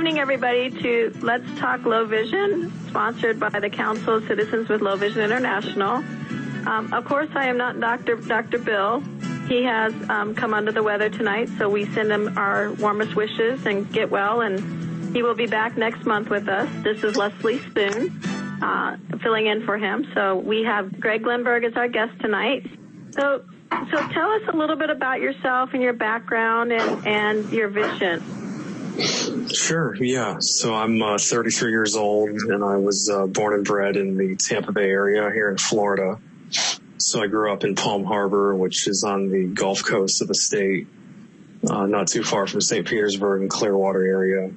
evening, everybody, to Let's Talk Low Vision, sponsored by the Council of Citizens with Low Vision International. Um, of course, I am not Dr. Dr. Bill. He has um, come under the weather tonight, so we send him our warmest wishes and get well. And he will be back next month with us. This is Leslie Spoon, uh, filling in for him. So we have Greg Lindberg as our guest tonight. So, so tell us a little bit about yourself and your background and, and your vision. Sure, yeah. So I'm uh, 33 years old, and I was uh, born and bred in the Tampa Bay area here in Florida. So I grew up in Palm Harbor, which is on the Gulf Coast of the state, uh, not too far from St. Petersburg and Clearwater area.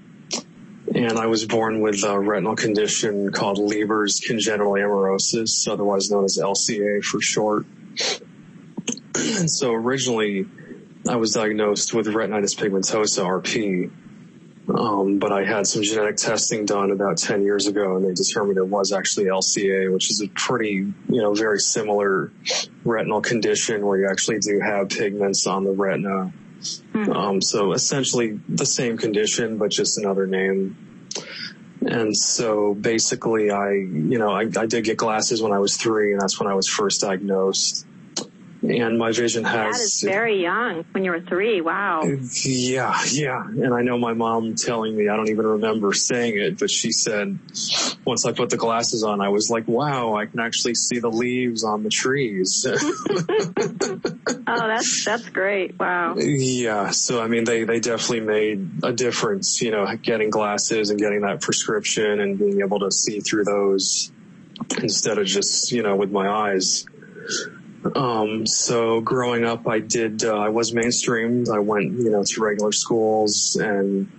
And I was born with a retinal condition called Leber's congenital amaurosis, otherwise known as LCA for short. And so originally I was diagnosed with retinitis pigmentosa, RP, um, but I had some genetic testing done about 10 years ago and they determined it was actually LCA, which is a pretty, you know, very similar retinal condition where you actually do have pigments on the retina. Mm-hmm. Um, so essentially the same condition, but just another name. And so basically I, you know, I, I did get glasses when I was three and that's when I was first diagnosed and my vision has. That is very young when you were three. Wow. Yeah, yeah. And I know my mom telling me, I don't even remember saying it, but she said, once I put the glasses on, I was like, wow, I can actually see the leaves on the trees. oh, that's, that's great. Wow. Yeah. So, I mean, they, they definitely made a difference, you know, getting glasses and getting that prescription and being able to see through those instead of just, you know, with my eyes. Um, so growing up, I did, uh, I was mainstreamed. I went, you know, to regular schools and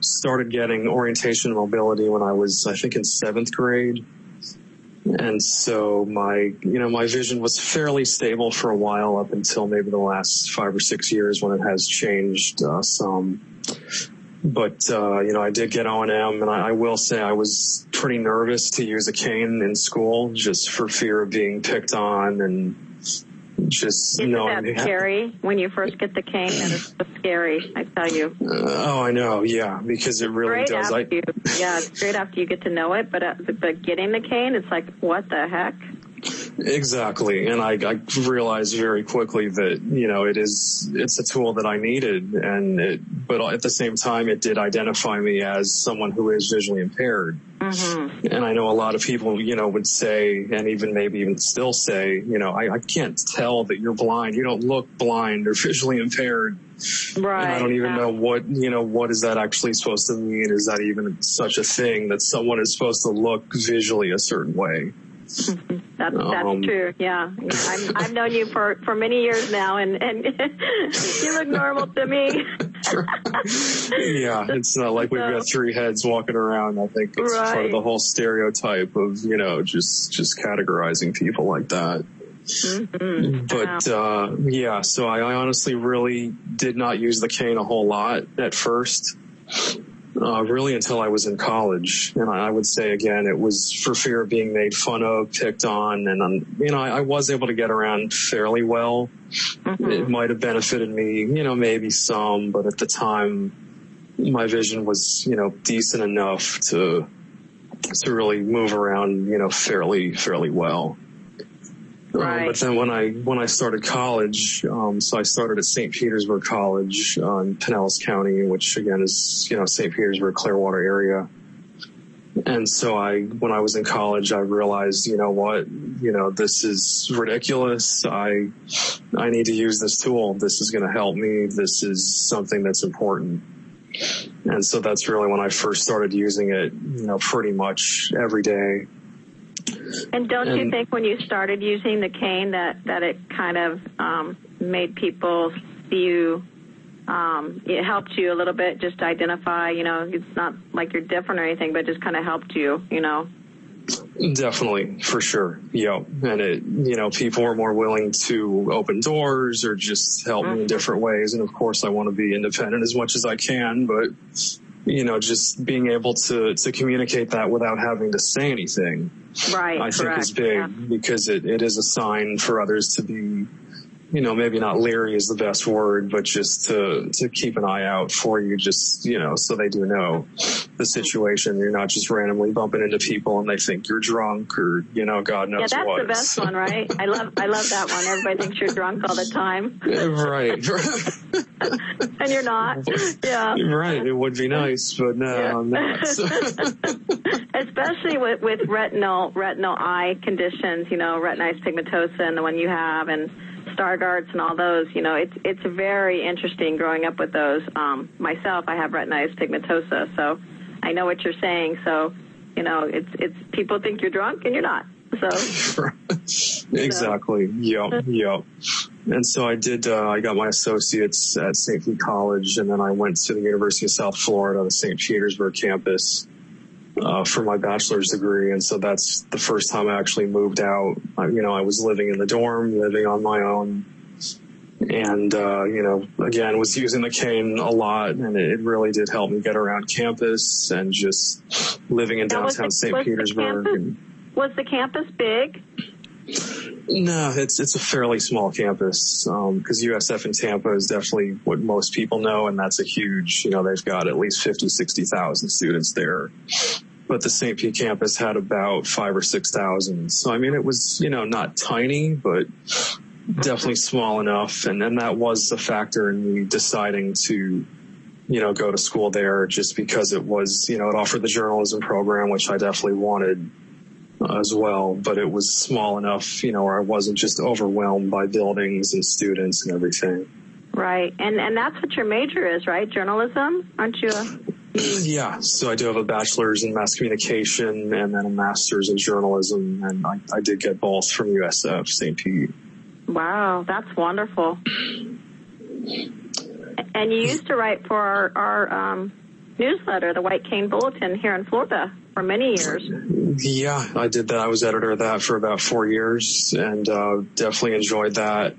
started getting orientation and mobility when I was, I think in seventh grade. And so my, you know, my vision was fairly stable for a while up until maybe the last five or six years when it has changed, uh, some. But, uh, you know, I did get O&M and I, I will say I was pretty nervous to use a cane in school just for fear of being picked on and, just Isn't knowing that scary when you first get the cane? That is so scary. I tell you. Uh, oh, I know. Yeah, because it really great does. I, you, yeah, it's great after you get to know it, but uh, but getting the cane, it's like what the heck. Exactly. And I, I realized very quickly that, you know, it is, it's a tool that I needed and it, but at the same time, it did identify me as someone who is visually impaired. Mm-hmm. And I know a lot of people, you know, would say, and even maybe even still say, you know, I, I can't tell that you're blind. You don't look blind or visually impaired. Right. And I don't even yeah. know what, you know, what is that actually supposed to mean? Is that even such a thing that someone is supposed to look visually a certain way? that's that's um, true. Yeah, I'm, I've known you for for many years now, and and you look normal to me. yeah, it's not like we've got three heads walking around. I think it's right. part of the whole stereotype of you know just just categorizing people like that. Mm-hmm. But uh, yeah, so I, I honestly really did not use the cane a whole lot at first uh, really until I was in college. And I, I, would say again, it was for fear of being made fun of, picked on, and um, you know, I, I, was able to get around fairly well. Mm-hmm. It might have benefited me, you know, maybe some, but at the time, my vision was, you know, decent enough to to really move around, you know, fairly fairly well. Right. Um, but then when I when I started college, um, so I started at St. Petersburg College uh, in Pinellas County, which again is you know St. Petersburg Clearwater area. And so I, when I was in college, I realized, you know what, you know, this is ridiculous. I, I need to use this tool. This is going to help me. This is something that's important. And so that's really when I first started using it, you know, pretty much every day. And don't and, you think when you started using the cane that that it kind of um, made people see you? Um, it helped you a little bit just to identify. You know, it's not like you're different or anything, but just kind of helped you. You know. Definitely, for sure. Yeah. And it, you know, people are more willing to open doors or just help me in mm-hmm. different ways. And of course, I want to be independent as much as I can, but you know, just being able to, to communicate that without having to say anything. Right. I think is big yeah. because it, it is a sign for others to be, you know, maybe not leery is the best word, but just to, to keep an eye out for you, just, you know, so they do know the situation. You're not just randomly bumping into people and they think you're drunk or, you know, God knows what. Yeah, that's what. the best one, right? I love, I love that one. Everybody thinks you're drunk all the time. right. and you're not. Yeah. Right. It would be nice, but no, yeah. I'm not. Especially with, with retinal, retinal eye conditions, you know, retinitis pigmentosa and the one you have and, Stargardts and all those, you know, it's it's very interesting growing up with those. Um, myself, I have retinitis pigmentosa, so I know what you're saying. So, you know, it's it's people think you're drunk and you're not. So exactly, so. yep, yep. And so I did. Uh, I got my associates at St. Pete College, and then I went to the University of South Florida, the St. Petersburg campus uh, for my bachelor's degree. And so that's the first time I actually moved out. I, you know, I was living in the dorm, living on my own. And, uh, you know, again, was using the cane a lot and it really did help me get around campus and just living in downtown St. Petersburg. The and, was the campus big? No, it's it's a fairly small campus because um, USF in Tampa is definitely what most people know, and that's a huge. You know, they've got at least 50, 60,000 students there but the St. Pete campus had about five or six thousand. So I mean, it was you know not tiny, but definitely small enough, and and that was a factor in me deciding to you know go to school there just because it was you know it offered the journalism program, which I definitely wanted as well, but it was small enough, you know, where I wasn't just overwhelmed by buildings and students and everything. Right. And and that's what your major is, right? Journalism? Aren't you a yeah, so I do have a bachelor's in mass communication and then a master's in journalism, and I, I did get both from USF St. Pete. Wow, that's wonderful. And you used to write for our, our um, newsletter, the White Cane Bulletin, here in Florida for many years. Yeah, I did that. I was editor of that for about four years, and uh, definitely enjoyed that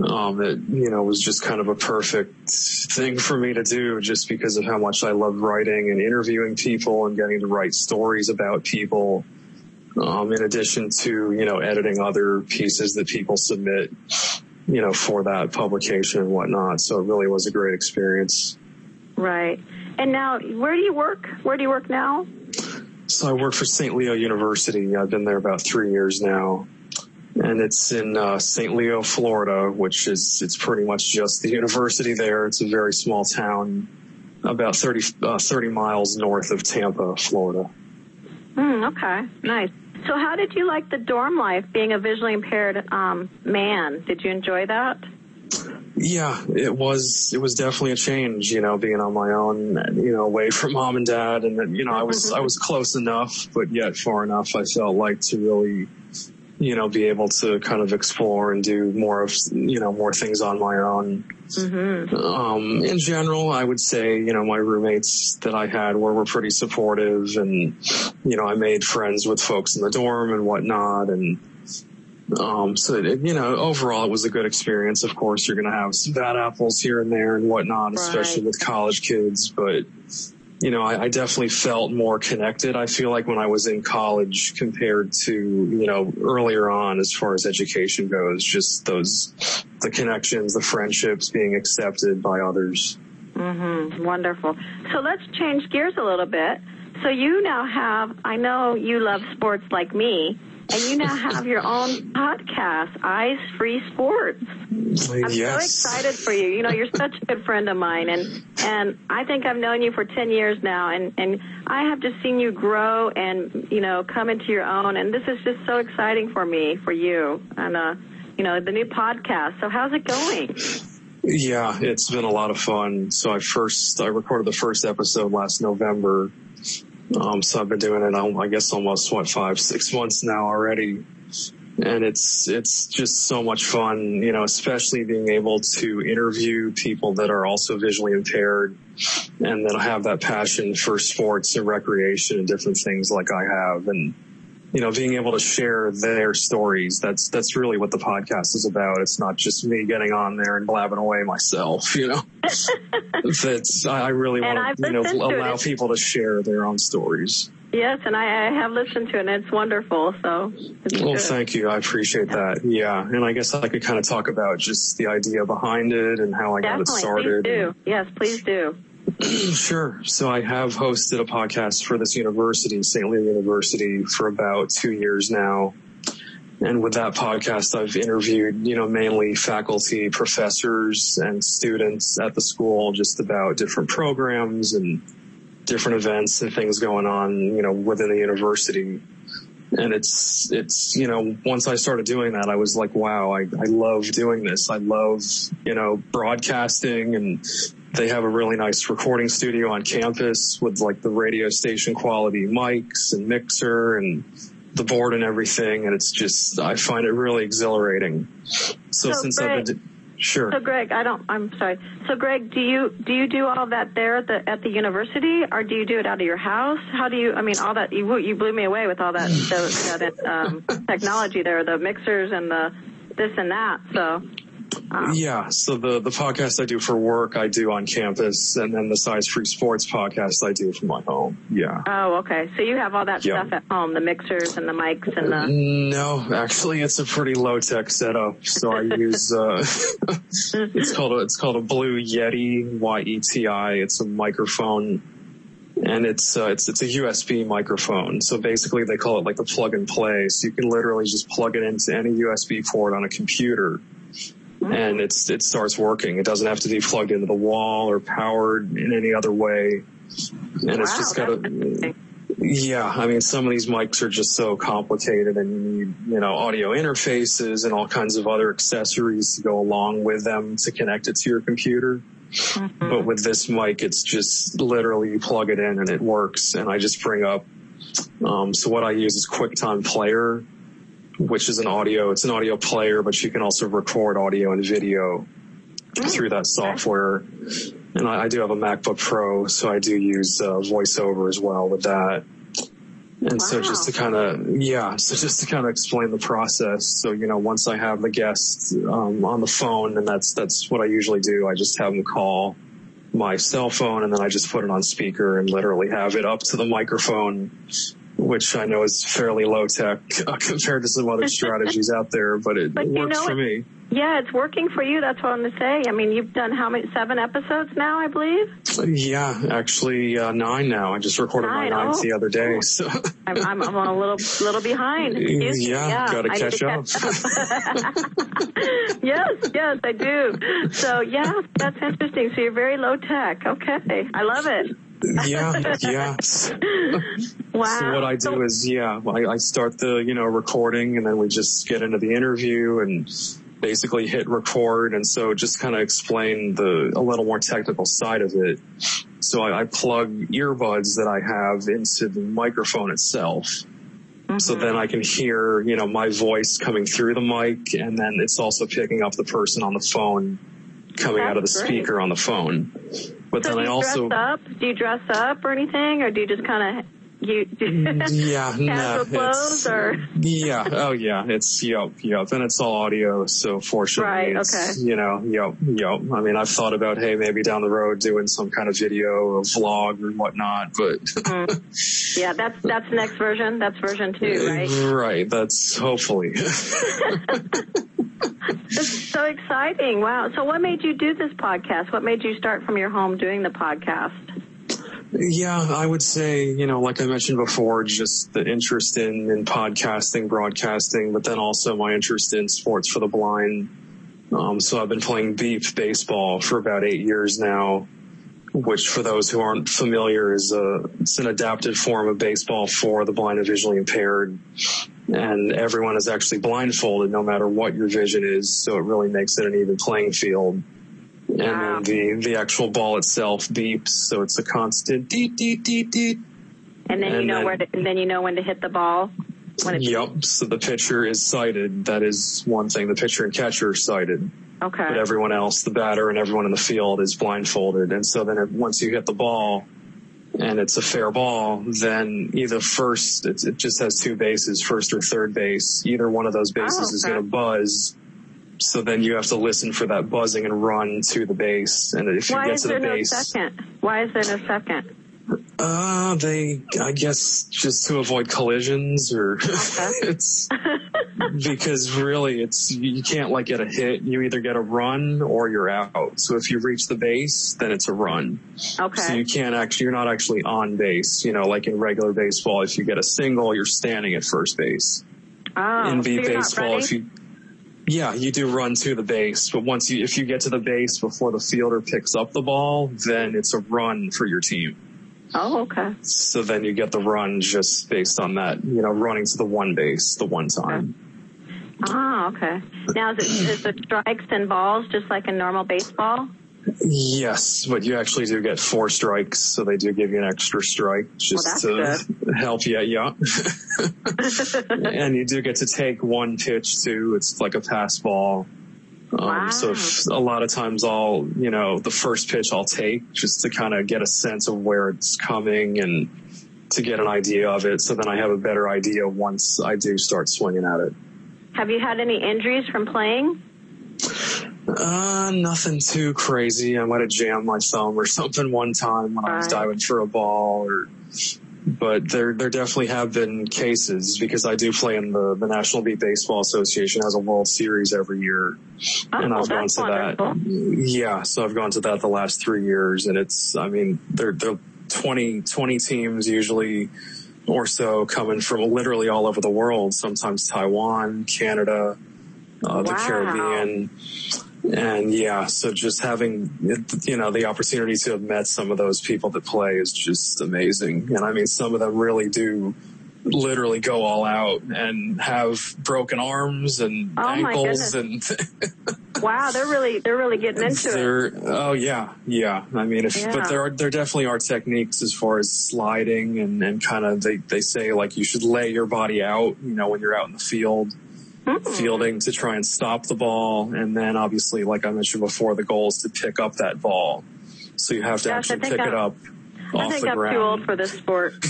um, it, you know, was just kind of a perfect thing for me to do just because of how much I love writing and interviewing people and getting to write stories about people. Um, in addition to, you know, editing other pieces that people submit, you know, for that publication and whatnot. So it really was a great experience. Right. And now, where do you work? Where do you work now? So I work for St. Leo University. I've been there about three years now and it's in uh, St. Leo, Florida, which is it's pretty much just the university there. It's a very small town, about 30, uh, 30 miles north of Tampa, Florida. Mm, okay, nice. So, how did you like the dorm life, being a visually impaired um, man? Did you enjoy that? Yeah, it was. It was definitely a change. You know, being on my own, you know, away from mom and dad, and you know, I was I was close enough, but yet far enough. I felt like to really you know, be able to kind of explore and do more of, you know, more things on my own. Mm-hmm. Um, in general, I would say, you know, my roommates that I had were, were pretty supportive and, you know, I made friends with folks in the dorm and whatnot. And, um, so it, you know, overall it was a good experience. Of course, you're going to have some bad apples here and there and whatnot, right. especially with college kids, but, you know, I, I, definitely felt more connected. I feel like when I was in college compared to, you know, earlier on as far as education goes, just those, the connections, the friendships being accepted by others. Mm-hmm. Wonderful. So let's change gears a little bit. So you now have, I know you love sports like me, and you now have your own podcast, Eyes Free Sports. I'm yes. so excited for you. You know, you're such a good friend of mine, and and I think I've known you for ten years now, and and I have just seen you grow and you know come into your own, and this is just so exciting for me, for you, and uh, you know, the new podcast. So how's it going? Yeah, it's been a lot of fun. So I first I recorded the first episode last November um, so I've been doing it, I guess almost what five, six months now already. And it's, it's just so much fun, you know, especially being able to interview people that are also visually impaired and that have that passion for sports and recreation and different things like I have. And, you know, being able to share their stories. That's, that's really what the podcast is about. It's not just me getting on there and blabbing away myself, you know, that's, I really want to, you know, allow people to share their own stories. Yes, and I, I have listened to it, and it's wonderful. So, it's Well, good. thank you. I appreciate that. Yeah. And I guess I could kind of talk about just the idea behind it and how I got it started. please do. Yes, please do. Sure. So I have hosted a podcast for this university, St. Leo University, for about two years now. And with that podcast, I've interviewed, you know, mainly faculty, professors, and students at the school just about different programs and different events and things going on, you know, within the university. And it's, it's, you know, once I started doing that, I was like, wow, I, I love doing this. I love, you know, broadcasting and they have a really nice recording studio on campus with like the radio station quality mics and mixer and the board and everything. And it's just, I find it really exhilarating. So, So since I've great. been, sure. So, Greg, I don't. I'm sorry. So, Greg, do you do you do all that there at the at the university, or do you do it out of your house? How do you? I mean, all that you you blew me away with all that the, that um, technology there, the mixers and the this and that. So, um, Yeah, so the the podcast I do for work, I do on campus, and then the Eyes Free Sports podcast I do from my home. Yeah. oh, okay. So you have all that Yeah. stuff at home, the mixers and the mics and the. No, actually, it's a pretty low tech setup. So I use uh, it's called a it's called a Blue Yeti Y E T I. It's a microphone, and it's uh, it's it's a USB microphone. So basically, they call it like the plug and play. So you can literally just plug it into any USB port on a computer. And it's it starts working. It doesn't have to be plugged into the wall or powered in any other way. And it's just got to. yeah, I mean, some of these mics are just so complicated and you need, you know, audio interfaces and all kinds of other accessories to go along with them to connect it to your computer. Mm-hmm. But with this mic, it's just literally you plug it in and it works. And I just bring up, um, so what I use is QuickTime Player, which is an audio, it's an audio player, but you can also record audio and video through that software. And I, I do have a MacBook Pro, so I do use uh, VoiceOver as well with that. And so just to kind of, yeah, so just to kind of explain the process. So, you know, once I have the guest um, on the phone, and that's, that's what I usually do. I just have them call my cell phone and then I just put it on speaker and literally have it up to the microphone, which I know is fairly low tech compared to some other strategies out there, but it, But it you works know for me. Yeah, it's working for you. That's what I'm going to say. I mean, you've done how many? Seven episodes now, I believe. Yeah, actually uh, nine now. I just recorded Nine, my ninth oh. the other day. So I'm, I'm, I'm a little little behind. Excuse me. Yeah, gotta I need catch up. yes, yes, I do. So yeah, that's interesting. So you're very low tech. Okay, I love it. yeah, yeah. Wow. So what I do is, yeah, I, I start the, you know, recording and then we just get into the interview and basically hit record. And so just kind of explain the, a little more technical side of it. So I, I plug earbuds that I have into the microphone itself. So Mm-hmm. then I can hear, you know, my voice coming through the mic and then it's also picking up the person on the phone coming out of the great. speaker on the phone. But so then I also, dress up? Do you dress up or anything, or do you just kind of you yeah, no, it's- or? Yeah. Oh, yeah. It's yep, yep, and it's all audio. So fortunately, Right, okay. you know, yep, yep. I mean, I've thought about hey, maybe down the road doing some kind of video or vlog or whatnot, but mm-hmm. Yeah, that's that's next version. That's version two, right? right. That's hopefully. It's so exciting. Wow. So what made you do this podcast? What made you start from your home doing the podcast? Yeah, I would say, you know, like I mentioned before, just the interest in, in podcasting, broadcasting, but then also my interest in sports for the blind. Um, so I've been playing beep baseball for about eight years now, which for those who aren't familiar is a, it's an adapted form of baseball for the blind and visually impaired. And everyone is actually blindfolded no matter what your vision is. So it really makes it an even playing field. And then the, the actual ball itself beeps. So it's a constant deet, deet, deet, deet. And then you know then- where to, and then you know when to hit the ball. When it's Yep. So the pitcher is sighted. That is one thing. The pitcher and catcher are sighted. okay. But everyone else, the batter and everyone in the field is blindfolded. And so then if, once you hit the ball and it's a fair ball, then either first, it's, it just has two bases, first or third base. Either one of those bases Oh, is going to buzz. So then you have to listen for that buzzing and run to the base. And if you Why get is to there the no base, second? Why is there no second? Uh, they, I guess, just to avoid collisions or Okay. it's because really it's, you can't like get a hit. You either get a run or you're out. So if you reach the base, then it's a run. Okay. So you can't actually, you're not actually on base. You know, like in regular baseball, if you get a single, you're standing at first base. Oh, in so beat you're not baseball, if you, yeah, you do run to the base, but once you, if you get to the base before the fielder picks up the ball, then it's a run for your team. Oh, okay. So then you get the run just based on that, you know, running to the one base the one time. Ah, okay. Now is it is it strikes and balls just like in normal baseball? Yes, but you actually do get four strikes, so they do give you an extra strike just that's to help you. Yeah, and you do get to take one pitch too. It's like a pass ball. Um, Wow. So a lot of times I'll, you know, the first pitch I'll take just to kind of get a sense of where it's coming and to get an idea of it. So then I have a better idea once I do start swinging at it. Have you had any injuries from playing? Uh, nothing too crazy. I might have jammed my thumb or something one time when I was diving for a ball or, but there, there definitely have been cases because I do play in the, the National Beep Baseball Association has a World Series every year. Oh, and I've gone to wonderful. that. Yeah. So I've gone to that the last three years and it's, I mean, they're, they're 20, 20 teams usually or so coming from literally all over the world, sometimes Taiwan, Canada, uh, the Wow. Caribbean. And yeah, so just having, you know, the opportunity to have met some of those people that play is just amazing. And I mean, some of them really do literally go all out and have broken arms and Oh, ankles and Wow, they're really they're really getting into it. There, oh yeah, yeah. I mean, if, Yeah. but there are, there definitely are techniques as far as sliding and, and kind of, they, they say like you should lay your body out, you know, when you're out in the field. Fielding to try and stop the ball. And then obviously, like I mentioned before, the goal is to pick up that ball. So you have to Gosh, actually pick I- it up I off think the I'm ground. too old for this sport. I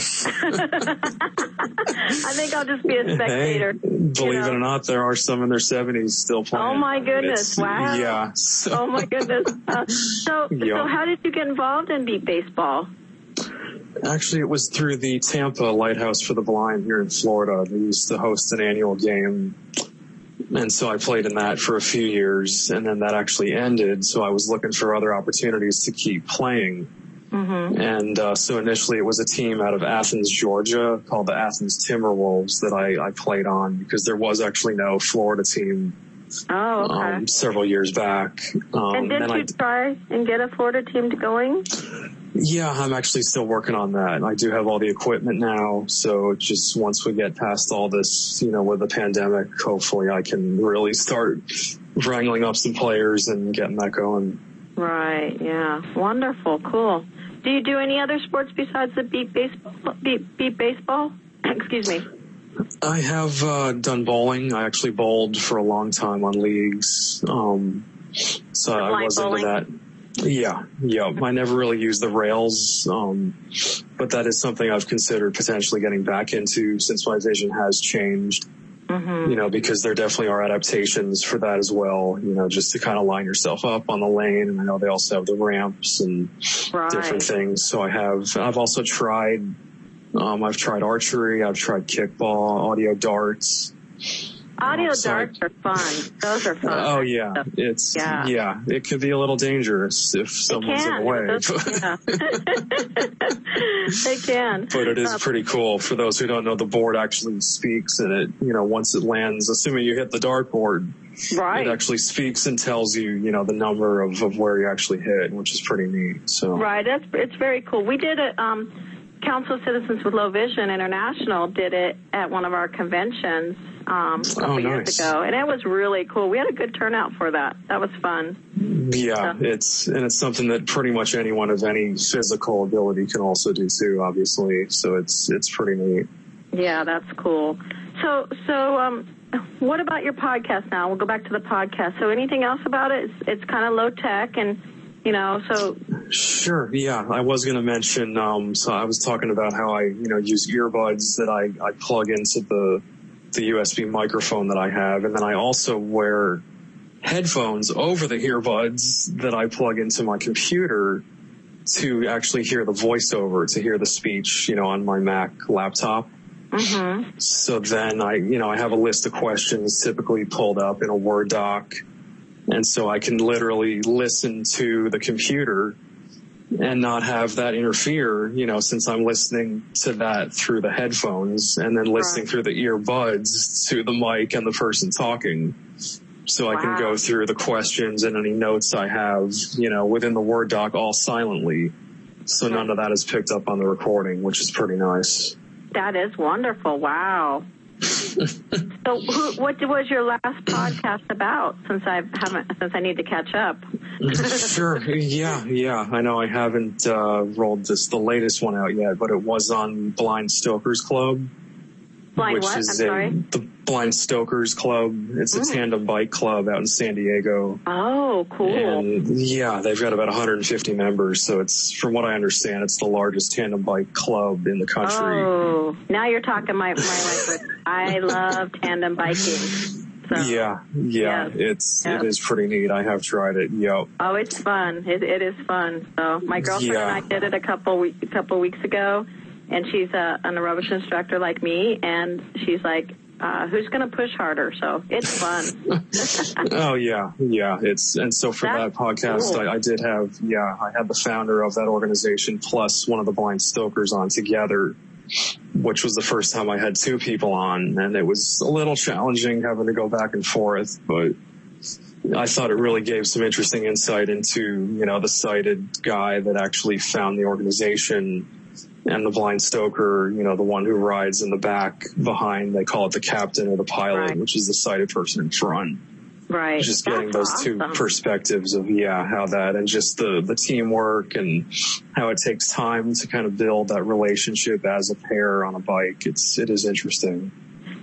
think I'll just be a spectator. Hey, believe you know. it or not, there are some in their seventies still playing. Oh my goodness! It's- wow. Yeah. So, Oh my goodness. Uh, so, Yeah. so how did you get involved in beep baseball? Actually, it was through the Tampa Lighthouse for the Blind here in Florida. They used to host an annual game. And so I played in that for a few years and then that actually ended. So I was looking for other opportunities to keep playing. Mm-hmm. And uh, so initially it was a team out of Athens, Georgia called the Athens Timberwolves that I, I played on because there was actually no Florida team Oh, okay. um, several years back. Um, and did you I, try and get a Florida team to going? Yeah, I'm actually still working on that. I do have all the equipment now, so just once we get past all this, you know, with the pandemic, hopefully I can really start wrangling up some players and getting that going. Right. Yeah. Wonderful. Cool. Do you do any other sports besides the beep baseball? Beep, beep baseball? Excuse me. I have uh, done bowling. I actually bowled for a long time on leagues, um, so I was bowling? into that. Yeah, yeah. I never really used the rails, um, but that is something I've considered potentially getting back into since my vision has changed. Mm-hmm. you know, because there definitely are adaptations for that as well, you know, just to kind of line yourself up on the lane. And I know they also have the ramps and Right. different things. So I have, I've also tried, um, I've tried archery, I've tried kickball, audio darts. Audio Oh, darts are fun. Those are fun. Oh yeah, it's, Yeah. yeah. it could be a little dangerous if someone's in can. the way. Those- yeah. they can. but it is Uh, pretty cool for those who don't know the board actually speaks and it, you know, once it lands, assuming you hit the dartboard, right. it actually speaks and tells you, you know, the number of, of where you actually hit, which is pretty neat. So, Right. That's it's very cool. We did it. Um, Council of Citizens with Low Vision International did it at one of our conventions um, a couple Oh, years ago, and it was really cool. We had a good turnout for that. That was fun. yeah, it's, and it's something that pretty much anyone of any physical ability can also do too, obviously. So it's, it's pretty neat. Yeah, that's cool. So, so um, what about your podcast now? We'll go back to the podcast. So, anything else about it? It's, it's kind of low tech, and you know, so Sure. Yeah. I was going to mention, um, so I was talking about how I, you know, use earbuds that I, I plug into the, the USB microphone that I have. And then I also wear headphones over the earbuds that I plug into my computer. to actually hear the voiceover, to hear the speech, you know, on my Mac laptop. Mm-hmm. So then I, you know, I have a list of questions typically pulled up in a Word doc. And so I can literally listen to the computer and not have that interfere, you know, since I'm listening to that through the headphones and then listening Right. through the earbuds to the mic and the person talking. So I can go through the questions and any notes I have, you know, within the Word doc all silently. So none of that is picked up on the recording, which is pretty nice. That is wonderful. Wow. So, who, what was your last podcast about? Since I haven't, since I need to catch up. sure. Yeah, yeah. I know I haven't uh, rolled this the latest one out yet, but it was on Blind Stokers Club, Blind which what? I'm is sorry. a, the Blind Stokers Club. It's a Mm. tandem bike club out in San Diego. Oh, cool. And yeah, they've got about 150 members. So it's, from what I understand, it's the largest tandem bike club in the country. Oh, now you're talking my, my language. I love tandem biking. So, Yeah, yeah, Yes. it's Yes. it is pretty neat. I have tried it. Yep. Oh, it's fun. It, it is fun. So my girlfriend Yeah. and I did it a couple week, a couple weeks ago, and she's a, an aerobics instructor like me, and she's like, uh, "Who's going to push harder?" So it's fun. Oh yeah, yeah. It's and so for that podcast, cool. I, I did have yeah, I had the founder of that organization plus one of the blind stokers on together, which was the first time I had two people on, and it was a little challenging having to go back and forth, but. I thought it really gave some interesting insight into, you know, the sighted guy that actually found the organization and the blind stoker, you know, the one who rides in the back behind, they call it the captain or the pilot, Right. which is the sighted person in front right. just getting That's those two perspectives of yeah how that and just the the teamwork and how it takes time to kind of build that relationship as a pair on a bike it's it is interesting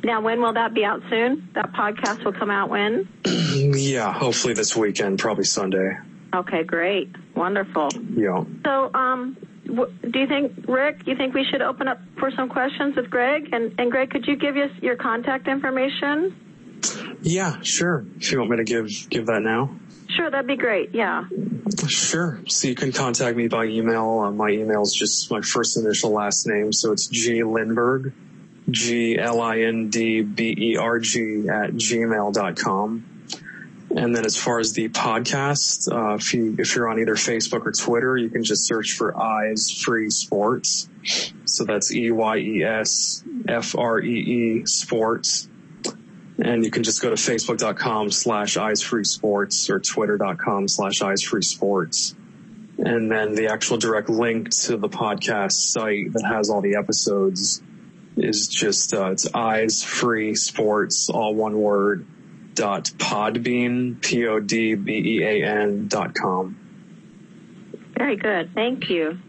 Now, when will that be out soon? That podcast will come out when? yeah hopefully this weekend probably sunday Okay, great. Wonderful. yeah So, um, do you think, Rick, you think we should open up for some questions with Greg? And, and Greg, could you give us your contact information? yeah sure if you want me to give give that now Sure, that'd be great. Yeah. Sure. So you can contact me by email. Uh, my email is just my first initial last name. So it's G Lindberg, G L I N D B E R G at gmail.com. And then as far as the podcast, uh, if you, if you're on either Facebook or Twitter, you can just search for Eyes Free Sports. So that's E Y E S F R E E Sports. And you can just go to facebook.com slash eyes free sports or twitter.com slash eyes free sports. And then the actual direct link to the podcast site that has all the episodes is just, uh, it's eyes free sports, all one word, dot podbean, P-O-D-B-E-A-N dot com. Very good. Thank you.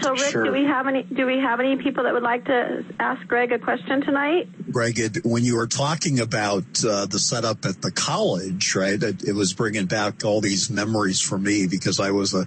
So, Rick, Sure. do we have any? Do we have any people that would like to ask Greg a question tonight? Greg, it, when you were talking about uh, the setup at the college, right? It, it was bringing back all these memories for me because I was a,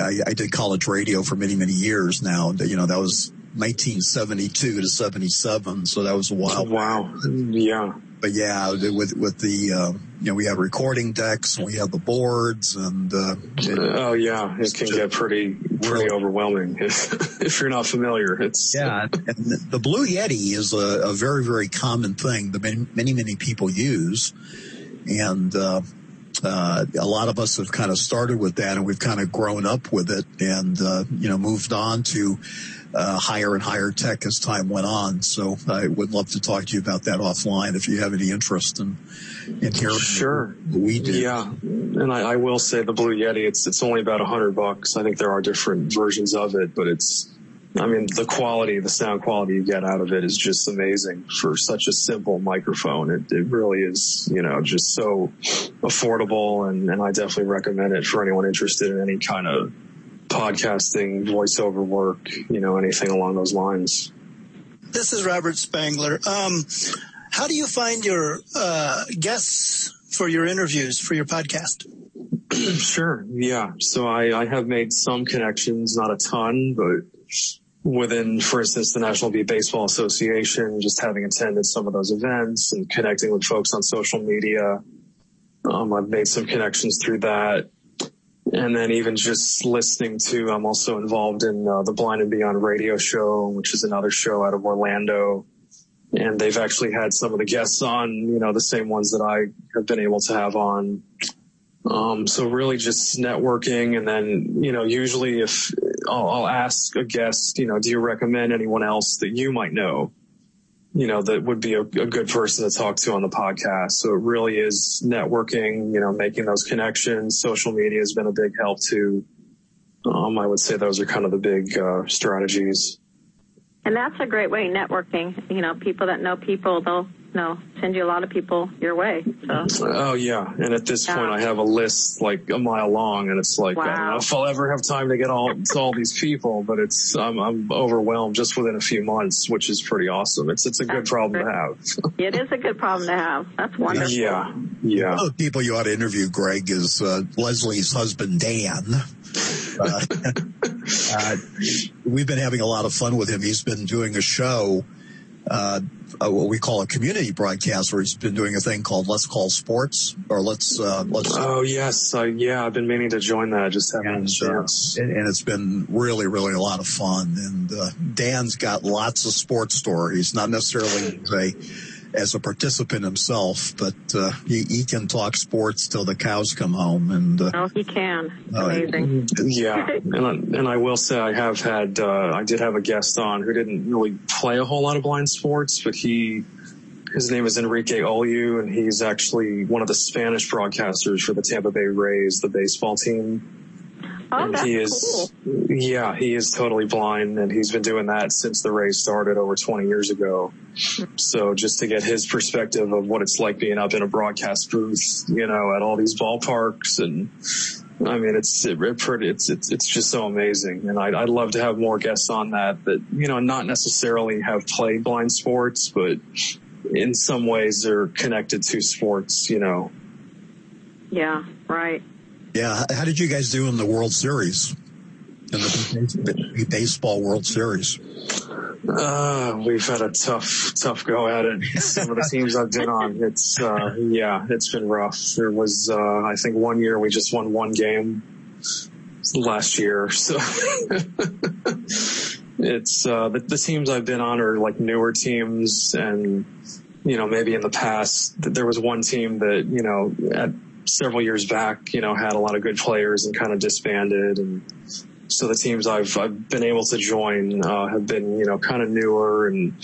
I, I did college radio for many, many years now. You know, that was 1972 to 77, so that was a while. Wow. Yeah. But yeah, with with the uh, you know we have recording decks and we have the boards and uh, it- Oh yeah. It can get pretty, pretty Really? overwhelming if, if you're not familiar. It's, Yeah, and the Blue Yeti is a, a very, very common thing that many, many, many people use, and uh, uh, a lot of us have kind of started with that, and we've kind of grown up with it, and uh, you know, moved on to uh, higher and higher tech as time went on. So I would love to talk to you about that offline if you have any interest in in hearing Sure. we do. Yeah, and I, I will say the Blue Yeti. It's it's only about a hundred bucks. I think there are different versions of it, but it's. I mean, the quality, the sound quality you get out of it is just amazing for such a simple microphone. It, it really is, you know, just so affordable, and, and I definitely recommend it for anyone interested in any kind of podcasting, voiceover work, you know, anything along those lines. This is Robert Spangler. Um, how do you find your uh, guests for your interviews for your podcast? Sure. Yeah. So I, I have made some connections, not a ton, but within, for instance, the National Beep Baseball Association, just having attended some of those events and connecting with folks on social media. Um, I've made some connections through that. And then even just listening to, I'm also involved in uh, the Blind and Beyond radio show, which is another show out of Orlando. And they've actually had some of the guests on, you know, the same ones that I have been able to have on. Um, so really just networking. And then, you know, usually if I'll, I'll ask a guest, you know, do you recommend anyone else that you might know? You know, that would be a, a, good person to talk to on the podcast. So it really is networking, you know, making those connections. Social media has been a big help too. Um, I would say those are kind of the big uh, strategies. And that's a great way networking. You know, people that know people, they'll know send you a lot of people your way. So. Oh yeah, and at this yeah. point, I have a list like a mile long, and it's like wow. I don't know if I'll ever have time to get all to all these people, but it's I'm, I'm overwhelmed just within a few months, which is pretty awesome. It's it's a that's good problem great. to have. it is a good problem to have. That's wonderful. Yeah, yeah. One of the people you ought to interview, Greg, is uh, Leslie's husband, Dan. Uh, uh, we've been having a lot of fun with him. He's been doing a show, uh, uh, what we call a community broadcast, where he's been doing a thing called Let's Call Sports, or Let's uh, Let's. Oh yes, uh, yeah, I've been meaning to join that. Just haven't and, a chance. And, and, it's been really, really a lot of fun. And uh, Dan's got lots of sports stories, not necessarily a as a participant himself, but uh, he, he, can talk sports till the cows come home. And uh, oh, he can. Uh, Amazing. yeah, and I, and I will say I have had uh, I did have a guest on who didn't really play a whole lot of blind sports, but he. His name is Enrique Oliu, and he's actually one of the Spanish broadcasters for the Tampa Bay Rays, the baseball team. Oh, and he is, cool. yeah, he is totally blind and he's been doing that since the Rays started over 20 years ago. So just to get his perspective of what it's like being up in a broadcast booth, you know, at all these ballparks and I mean, it's it, it's it's it's just so amazing, and I'd, I'd love to have more guests on that that you know not necessarily have played blind sports, but in some ways they're connected to sports, you know. Yeah, right. Yeah. How did you guys do in the World Series? In the baseball World Series? Uh, we've had a tough, tough go at it. Some of the teams I've been on, it's, uh, yeah, it's been rough. There was, uh, I think one year we just won one game last year. So it's, uh, the, the teams I've been on are like newer teams and, you know, maybe in the past there was one team that, you know, at several years back, you know, had a lot of good players and kind of disbanded. And so the teams I've, I've been able to join, uh, have been, you know, kind of newer and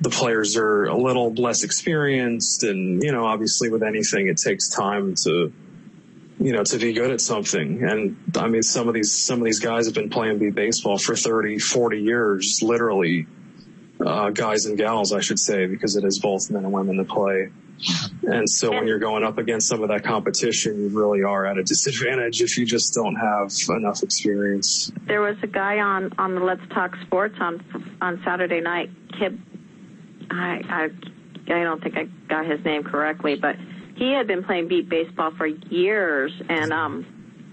the players are a little less experienced. And, you know, obviously with anything, it takes time to, you know, to be good at something. And I mean, some of these, some of these guys have been playing beep baseball for 30, 40 years, literally, uh, guys and gals, I should say, because it is both men and women that play. And so when you're going up against some of that competition, you really are at a disadvantage if you just don't have enough experience. There was a guy on, on the Let's Talk Sports on, on Saturday night, Kip, I, I, I don't think I got his name correctly, but he had been playing beep baseball for years and, um,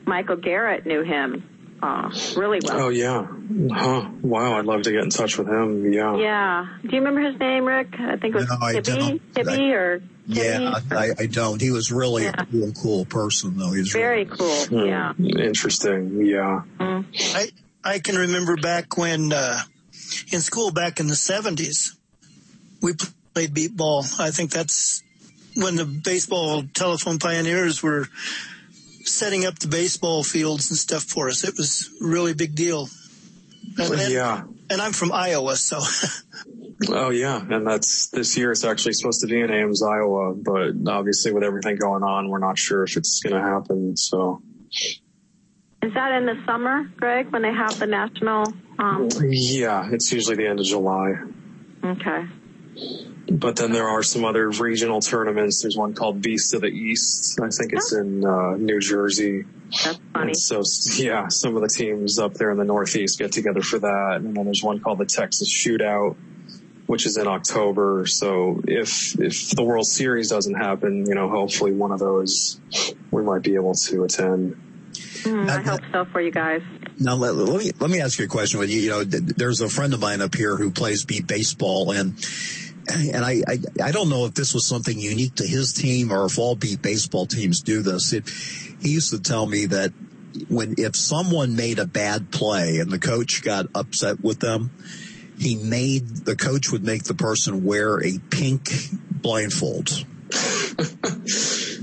Michael Garrett knew him uh, really well. Oh yeah, huh? Wow, I'd love to get in touch with him. Yeah. Yeah. Do you remember his name, Rick? I think it was no, Hippie, Hippie or. Yeah, I, I, don't. He was really yeah. a cool, cool person, though. He's very really, cool. Hmm. Yeah. Interesting. Yeah. Mm. I I can remember back when uh, in school back in the seventies, we played beep ball. I think that's when the baseball telephone pioneers were setting up the baseball fields and stuff for us. It was a really big deal. And, and, yeah. And I'm from Iowa, so. oh yeah, and that's this year. It's actually supposed to be in Ames, Iowa, but obviously with everything going on, we're not sure if it's going to happen. So. Is that in the summer, Greg, when they have the national? Um... Yeah, it's usually the end of July. Okay. But then there are some other regional tournaments. There's one called Beast of the East. I think it's in uh, New Jersey. That's funny. And so yeah, some of the teams up there in the Northeast get together for that. And then there's one called the Texas Shootout, which is in October. So if if the World Series doesn't happen, you know, hopefully one of those we might be able to attend. Mm, I hope so for you guys. Now let, let, me let me ask you a question. With you, you know, there's a friend of mine up here who plays beep baseball, and and I, I, I don't know if this was something unique to his team or if all beep baseball teams do this. It, he used to tell me that when if someone made a bad play and the coach got upset with them, he made the coach would make the person wear a pink blindfold.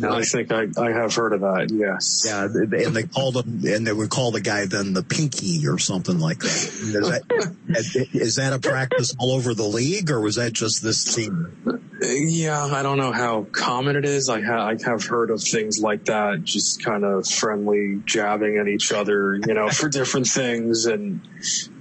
I think I, I have heard of that. Yes. Yeah, and they called him, and they would call the guy then the Pinky or something like that. Is that, is that a practice all over the league, or was that just this team? Yeah, I don't know how common it is. I, ha- I have heard of things like that, just kind of friendly jabbing at each other, you know, for different things, and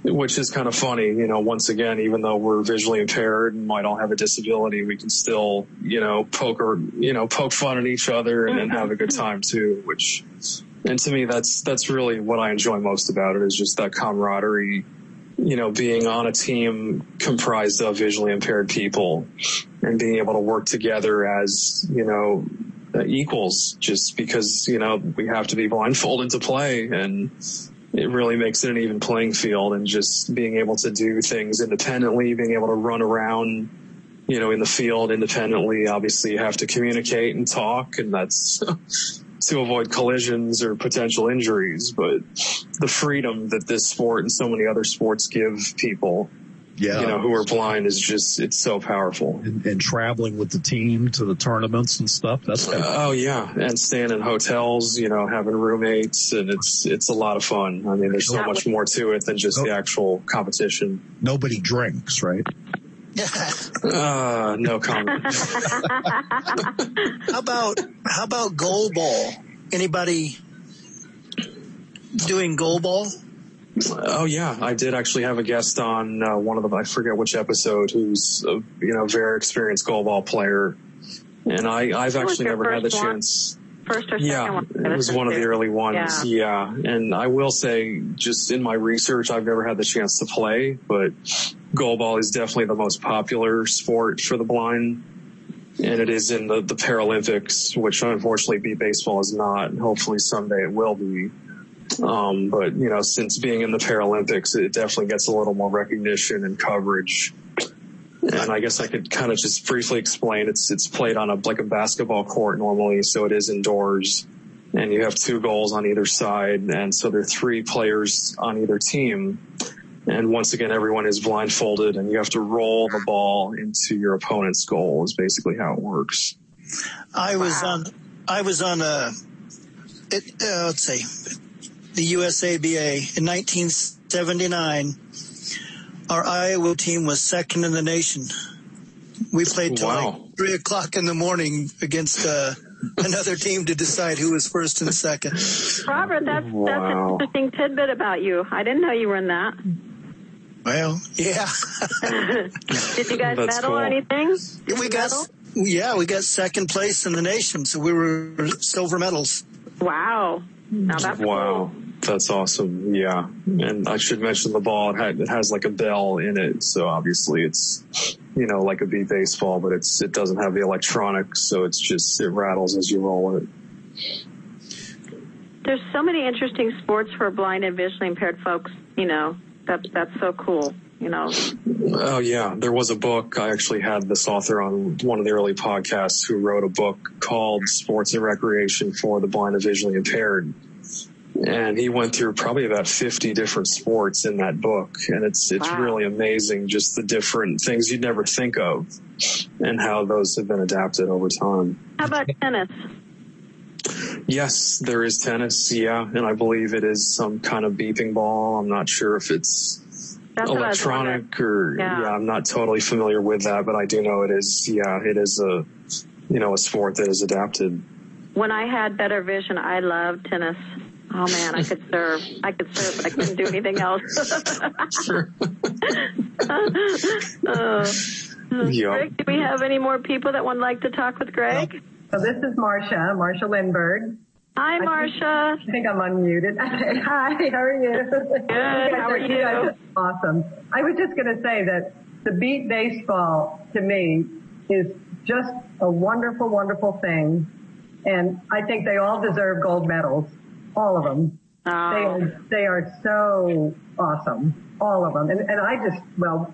which is kind of funny. You know, once again, even though we're visually impaired and might all have a disability, we can still, you know, poke or you know poke fun at each other and, and have a good time too. Which, and to me, that's that's really what I enjoy most about it is just that camaraderie you know, being on a team comprised of visually impaired people and being able to work together as, you know, uh, equals just because, you know, we have to be blindfolded to play and it really makes it an even playing field and just being able to do things independently, being able to run around, you know, in the field independently. Obviously you have to communicate and talk and that's to avoid collisions or potential injuries, but the freedom that this sport and so many other sports give people, Yeah. you know, who are blind is just, it's so powerful. and, and traveling with the team to the tournaments and stuff. That's uh, kind of, Oh yeah, and staying in hotels, you know, having roommates, and it's it's a lot of fun. I mean, there's so much more to it than just the actual competition. nobody drinks, right? Uh, no comment. How about how about goal ball? Anybody doing goal ball? oh yeah, I did actually have a guest on uh, one of them. I forget which episode. Who's a, you know very experienced goalball player, and I I've actually never had the one? chance. First or second Yeah, one? it was one of the early ones. Yeah. And I will say, just in my research, I've never had the chance to play, but goalball is definitely the most popular sport for the blind. And it is in the, the Paralympics, which unfortunately beep baseball is not. Hopefully someday it will be. Um, but you know, since being in the Paralympics, it definitely gets a little more recognition and coverage. And I guess I could kind of just briefly explain. It's it's played on a like a basketball court normally, so it is indoors, and you have two goals on either side, and so there are three players on either team. And once again, everyone is blindfolded, and you have to roll the ball into your opponent's goal. Is basically how it works. I was on I was on a it, uh, let's see the USABA in 1979. Our Iowa team was second in the nation. We played till Wow. like three o'clock in the morning against uh, another team to decide who was first and second. Robert, that's that's Wow. an interesting tidbit about you. I didn't know you were in that. Well, yeah, Did you guys That's medal cool. or anything? we got Medal? yeah we got second place in the nation, so we were silver medals. Wow. Now that's Wow. That's awesome. Yeah. And I should mention the ball. It, had, it has like a bell in it. So obviously it's, you know, like a beep baseball, but it's, it doesn't have the electronics. So it's just, it rattles as you roll it. There's so many interesting sports for blind and visually impaired folks. You know, that's that's so cool. You know, Oh yeah. There was a book. I actually had this author on one of the early podcasts who wrote a book called Sports and Recreation for the Blind and Visually Impaired. And he went through probably about 50 different sports in that book. And it's, it's Wow. really amazing just the different things you'd never think of and how those have been adapted over time. how about tennis? Yes, there is tennis. Yeah. And I believe it is some kind of beeping ball. I'm not sure if it's That's what I was wondering. electronic or Yeah. yeah. I'm not totally familiar with that, but I do know it is, yeah, it is a, you know, a sport that is adapted. When I had better vision, I loved tennis. Oh man, I could serve. I could serve, but I couldn't do anything else. Sure. Uh, yeah. Greg, do we have any more people that would like to talk with Greg? So this is Marcia, Marcia Lindberg. Hi, Marcia. I think I'm unmuted. Hi, how are you? Good. how are you? guys are awesome. I was just going to say that the beep baseball to me is just a wonderful, wonderful thing. And I think they all deserve gold medals. All of them. Oh. They Oh, are, they are so awesome. All of them. And, and I just, well,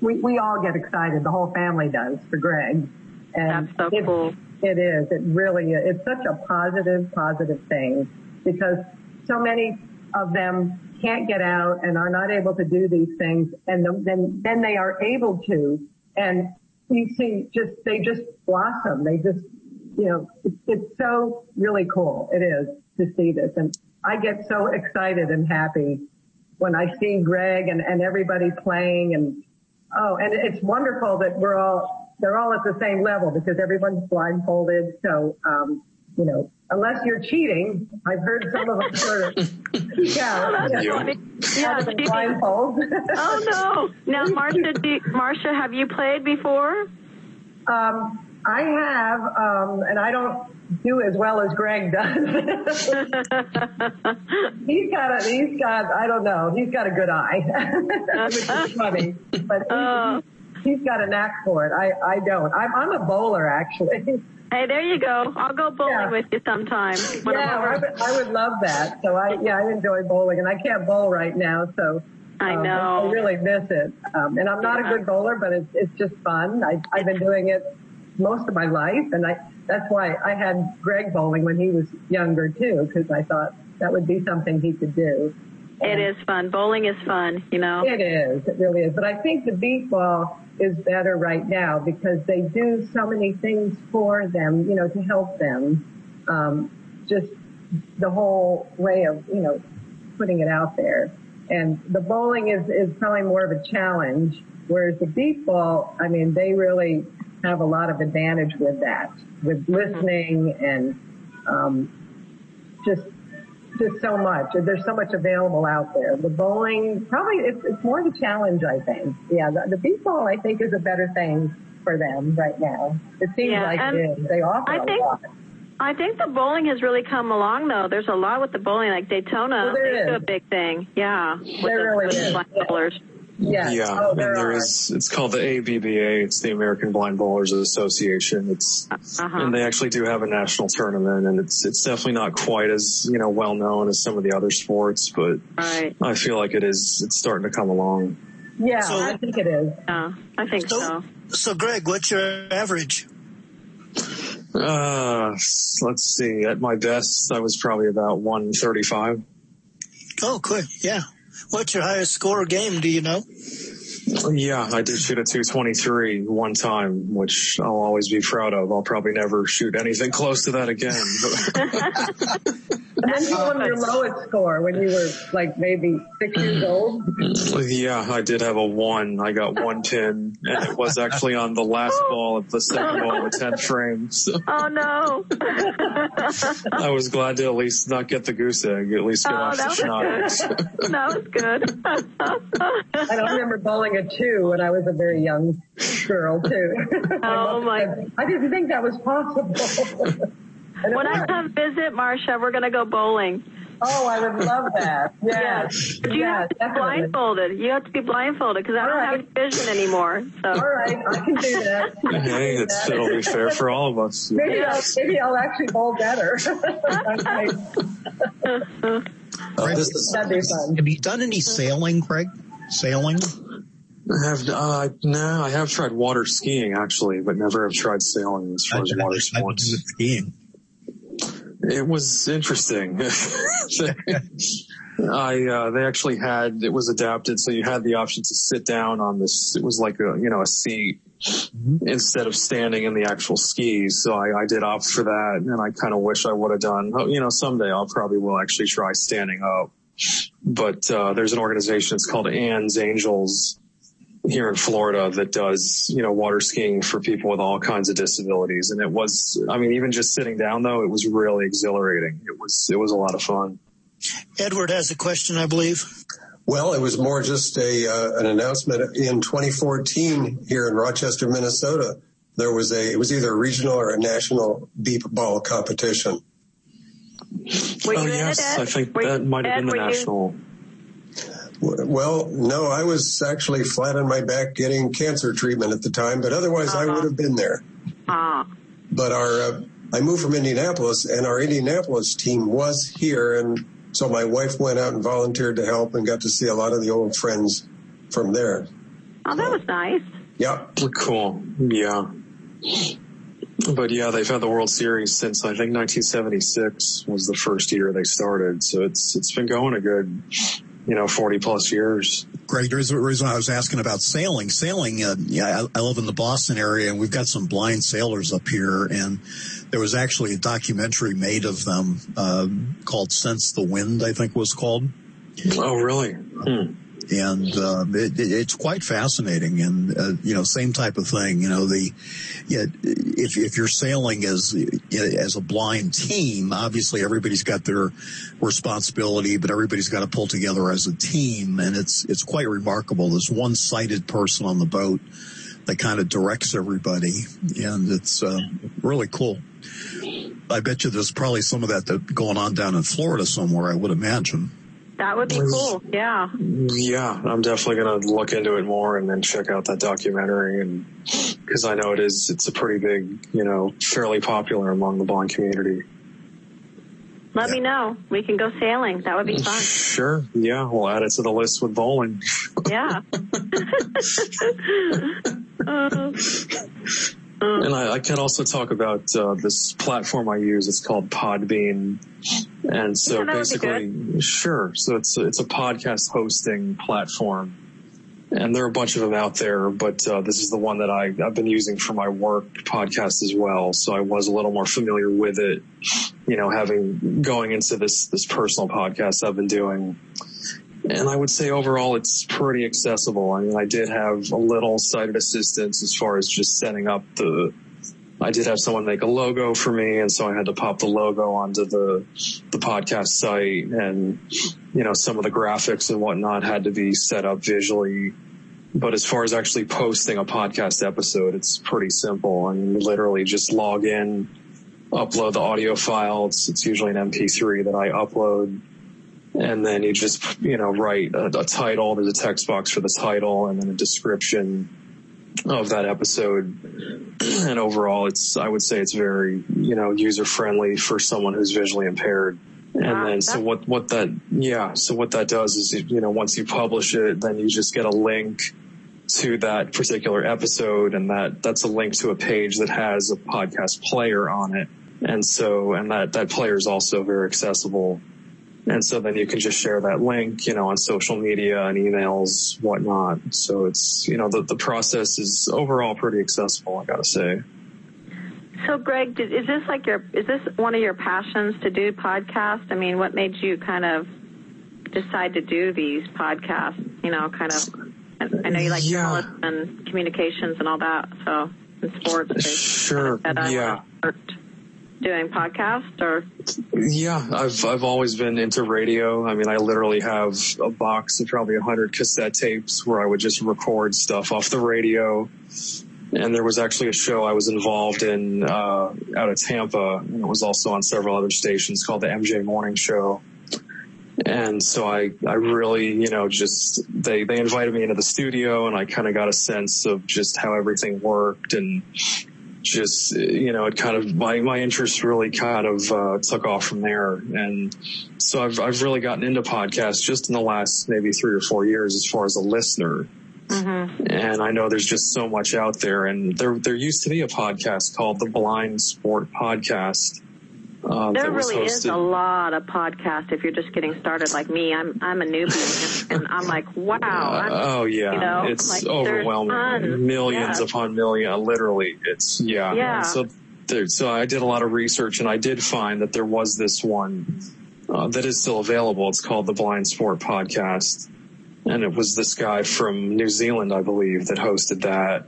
we, we all get excited. The whole family does for Greg. And That's so it- cool. It is. It really is. It's such a positive, positive thing because so many of them can't get out and are not able to do these things and then, then they are able to and you see just, they just blossom. They just, you know, it's, it's so really cool. It is to see this. And I get so excited and happy when I see Greg and, and everybody playing and, oh, and it's wonderful that we're all, they're all at the same level because everyone's blindfolded. So, um, you know, unless you're cheating, I've heard some of them sort of yeah, oh, that's yeah. funny. Yeah, blindfold. oh no! Now, Marcia, do, Marcia, have you played before? Um, I have, um, and I don't do as well as Greg does. he's got a, he's got, I don't know, he's got a good eye, which is funny, but he's, uh, he's got a knack for it. I, I don't. I'm, I'm a bowler actually. Hey, there you go. I'll go bowling yeah. with you sometime. Yeah, I would, I would love that. So I, yeah, I enjoy bowling and I can't bowl right now. So I um, know. I really miss it. Um, and I'm not a good bowler, but it's, it's just fun. I, I've been doing it most of my life and I, that's why I had Greg bowling when he was younger too, because I thought that would be something he could do. It is fun. Bowling is fun, you know. It is. It really is. But I think the beep ball is better right now because they do so many things for them, you know, to help them. Um, just the whole way of, you know, putting it out there. And the bowling is, is probably more of a challenge, whereas the beep ball, I mean, they really have a lot of advantage with that, with listening and, um, just just so much. There's so much available out there. The bowling, probably it's, it's more the challenge, I think. Yeah, the, the beep ball, I think, is a better thing for them right now. It seems yeah, like it is. They offer I think, lot. I think the bowling has really come along, though. There's a lot with the bowling, like Daytona. Well, there do a big thing. Yeah, there the, really with is. The yeah. Bowlers. Yes. Yeah, oh, and there, there are. is. It's called the ABBA. It's the American Blind Bowlers Association. It's uh-huh. and they actually do have a national tournament, and it's it's definitely not quite as you know well known as some of the other sports, but right. I feel like it is. It's starting to come along. Yeah, So- I think it is. Yeah, I think so. So, so Greg, what's your average? Uh, let's see. At my best, I was probably about 135. Oh, quick. Yeah. What's your highest score game? Do you know? Yeah, I did shoot a 223 one time, which I'll always be proud of. I'll probably never shoot anything close to that again. And then you won your lowest score when you were like maybe six years old. yeah, I did have a one. I got one pin, and it was actually on the last ball of the second ball of the 10th frame. So Oh no! I was glad to at least not get the goose egg, at least get oh, off that the was shot. good. that was good. I don't remember bowling a two when I was a very young girl too. Oh, my- I didn't think that was possible. And it when I come visit Marcia, we're gonna go bowling. Oh, I would love that. Yes. But you yes, have to be definitely. blindfolded. You have to be blindfolded because I don't All have vision anymore. So. All right, I can do that. I can hey, it's, it'll be fair for all of us. Maybe I'll, maybe I'll actually bowl better. Okay. Uh, this is- That'd be fun. have you done any sailing, Greg? Sailing? I have, uh, no, I have tried water skiing actually, but never have tried sailing as far as water sports. do skiing. It was interesting. I, uh, they actually had, it was adapted so you had the option to sit down on this, it was like a, you know, a seat instead of standing in the actual skis. So I, I did opt for that and I kind of wish I would have done, oh, you know, someday I'll probably will actually try standing up. But, uh, there's an organization, it's called Ann's Angels here in Florida that does, you know, water skiing for people with all kinds of disabilities. And it was, I mean, even just sitting down though, it was really exhilarating. It was, it was a lot of fun. Edward has a question, I believe. Well, it was more just a uh, an announcement in 2014 here in Rochester, Minnesota. There was a it was either a regional or a national beep ball competition. Were you oh in it, yes, Ed? I think Were that might have been the were you- national. W- Well, no, I was actually flat on my back getting cancer treatment at the time, but otherwise I Uh-huh. would have been there. Ah, But our uh, I moved from Indianapolis, and our Indianapolis team was here, and so my wife went out and volunteered to help and got to see a lot of the old friends from there. oh, that was nice. Yeah. Cool. Yeah. but yeah, they've had the World Series since I think 1976 was the first year they started. So it's it's been going a good, you know, 40 plus years. Greg, the reason, reason I was asking about sailing, sailing, uh, yeah, I, I, live in the Boston area and we've got some blind sailors up here and there was actually a documentary made of them, uh, called Sense the Wind, I think was called. Oh, really? Hmm and uh, it, it's quite fascinating. And uh, you know, same type of thing. You know, the yeah, if if you're sailing as as a blind team, obviously everybody's got their responsibility, but everybody's got to pull together as a team, and it's it's quite remarkable. This one sighted person on the boat that kind of directs everybody, and it's uh, really cool. I bet you there's probably some of that, that going on down in Florida somewhere. I would imagine. That would be cool. Yeah. Yeah, I'm definitely going to look into it more and then check out that documentary and because I know it is, it's a pretty big, you know, fairly popular among the blind community. Let yeah. me know. We can go sailing. That would be fun. Sure. Yeah. We'll add it to the list with bowling. Yeah. uh, and I, I, can also talk about uh, this platform I use. It's called Podbean, and so yeah, basically, sure. So it's it's a podcast hosting platform, and there are a bunch of them out there. But uh, this is the one that I I've been using for my work podcast as well. So I was a little more familiar with it, you know, having going into this this personal podcast I've been doing and I would say overall it's pretty accessible. I mean, I did have a little sighted assistance as far as just setting up the, I did have someone make a logo for me. And so I had to pop the logo onto the, the podcast site and, you know, some of the graphics and whatnot had to be set up visually. But as far as actually posting a podcast episode, it's pretty simple. I mean, literally just log in, upload the audio file. It's, it's usually an MP3 that I upload and then you just you know write a, a, title. There's a text box for the title, and then a description of that episode. and overall, it's I would say it's very you know user friendly for someone who's visually impaired. And wow, then so what what that yeah so what that does is you know once you publish it, then you just get a link to that particular episode, and that that's a link to a page that has a podcast player on it. And so, and that, that player is also very accessible and so then you can just share that link, you know, on social media and emails, whatnot. So it's, you know, the, the process is overall pretty accessible, I gotta say. So Greg, is this like your, is this one of your passions to do podcasts? I mean, what made you kind of decide to do these podcasts, you know, kind of, I know you like yeah. journalism and communications and all that. So in sports. Sure. Kind of yeah doing podcasts or? Yeah, I've I've always been into radio. I mean, I literally have a box of probably a 100 cassette tapes where I would just record stuff off the radio. And there was actually a show I was involved in uh, out of Tampa, and it was also on several other stations called the MJ Morning Show. And so I, I really, you know, just, they, they invited me into the studio and I kind of got a sense of just how everything worked and just you know it kind of my my interest really kind of uh, took off from there. And so I've I've really gotten into podcasts just in the last maybe three or four years as far as a listener. Mm-hmm. and I know there's just so much out there. And there there used to be a podcast called the Blind Sport Podcast uh, there really is a lot of podcasts if you're just getting started like me. I'm I'm a newbie and, and I'm like, wow. I'm, oh yeah, you know, it's like, overwhelming. Millions yeah. upon million, literally. It's yeah. Yeah. So there, so I did a lot of research and I did find that there was this one uh, that is still available. It's called the Blind Sport Podcast, and it was this guy from New Zealand, I believe, that hosted that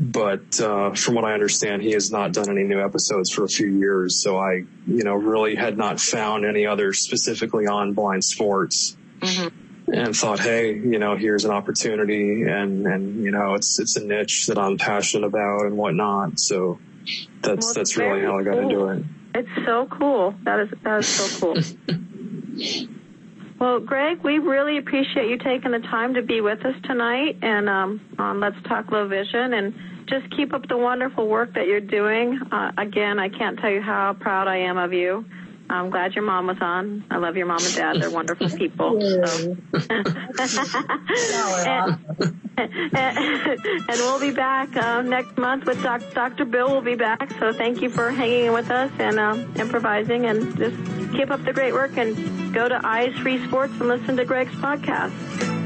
but uh, from what I understand, he has not done any new episodes for a few years. So I, you know, really had not found any other specifically on blind sports, mm-hmm. and thought, hey, you know, here's an opportunity, and and you know, it's it's a niche that I'm passionate about and whatnot. So that's well, that's really how I got cool. into it. It's so cool. That is that is so cool. Well, Greg, we really appreciate you taking the time to be with us tonight and um, on Let's Talk Low Vision. And just keep up the wonderful work that you're doing. Uh, again, I can't tell you how proud I am of you. I'm glad your mom was on. I love your mom and dad. They're wonderful people. So. and, and we'll be back uh, next month with Doc, Dr. Bill. will be back. So thank you for hanging with us and uh, improvising, and just keep up the great work. And go to Eyes Free Sports and listen to Greg's podcast.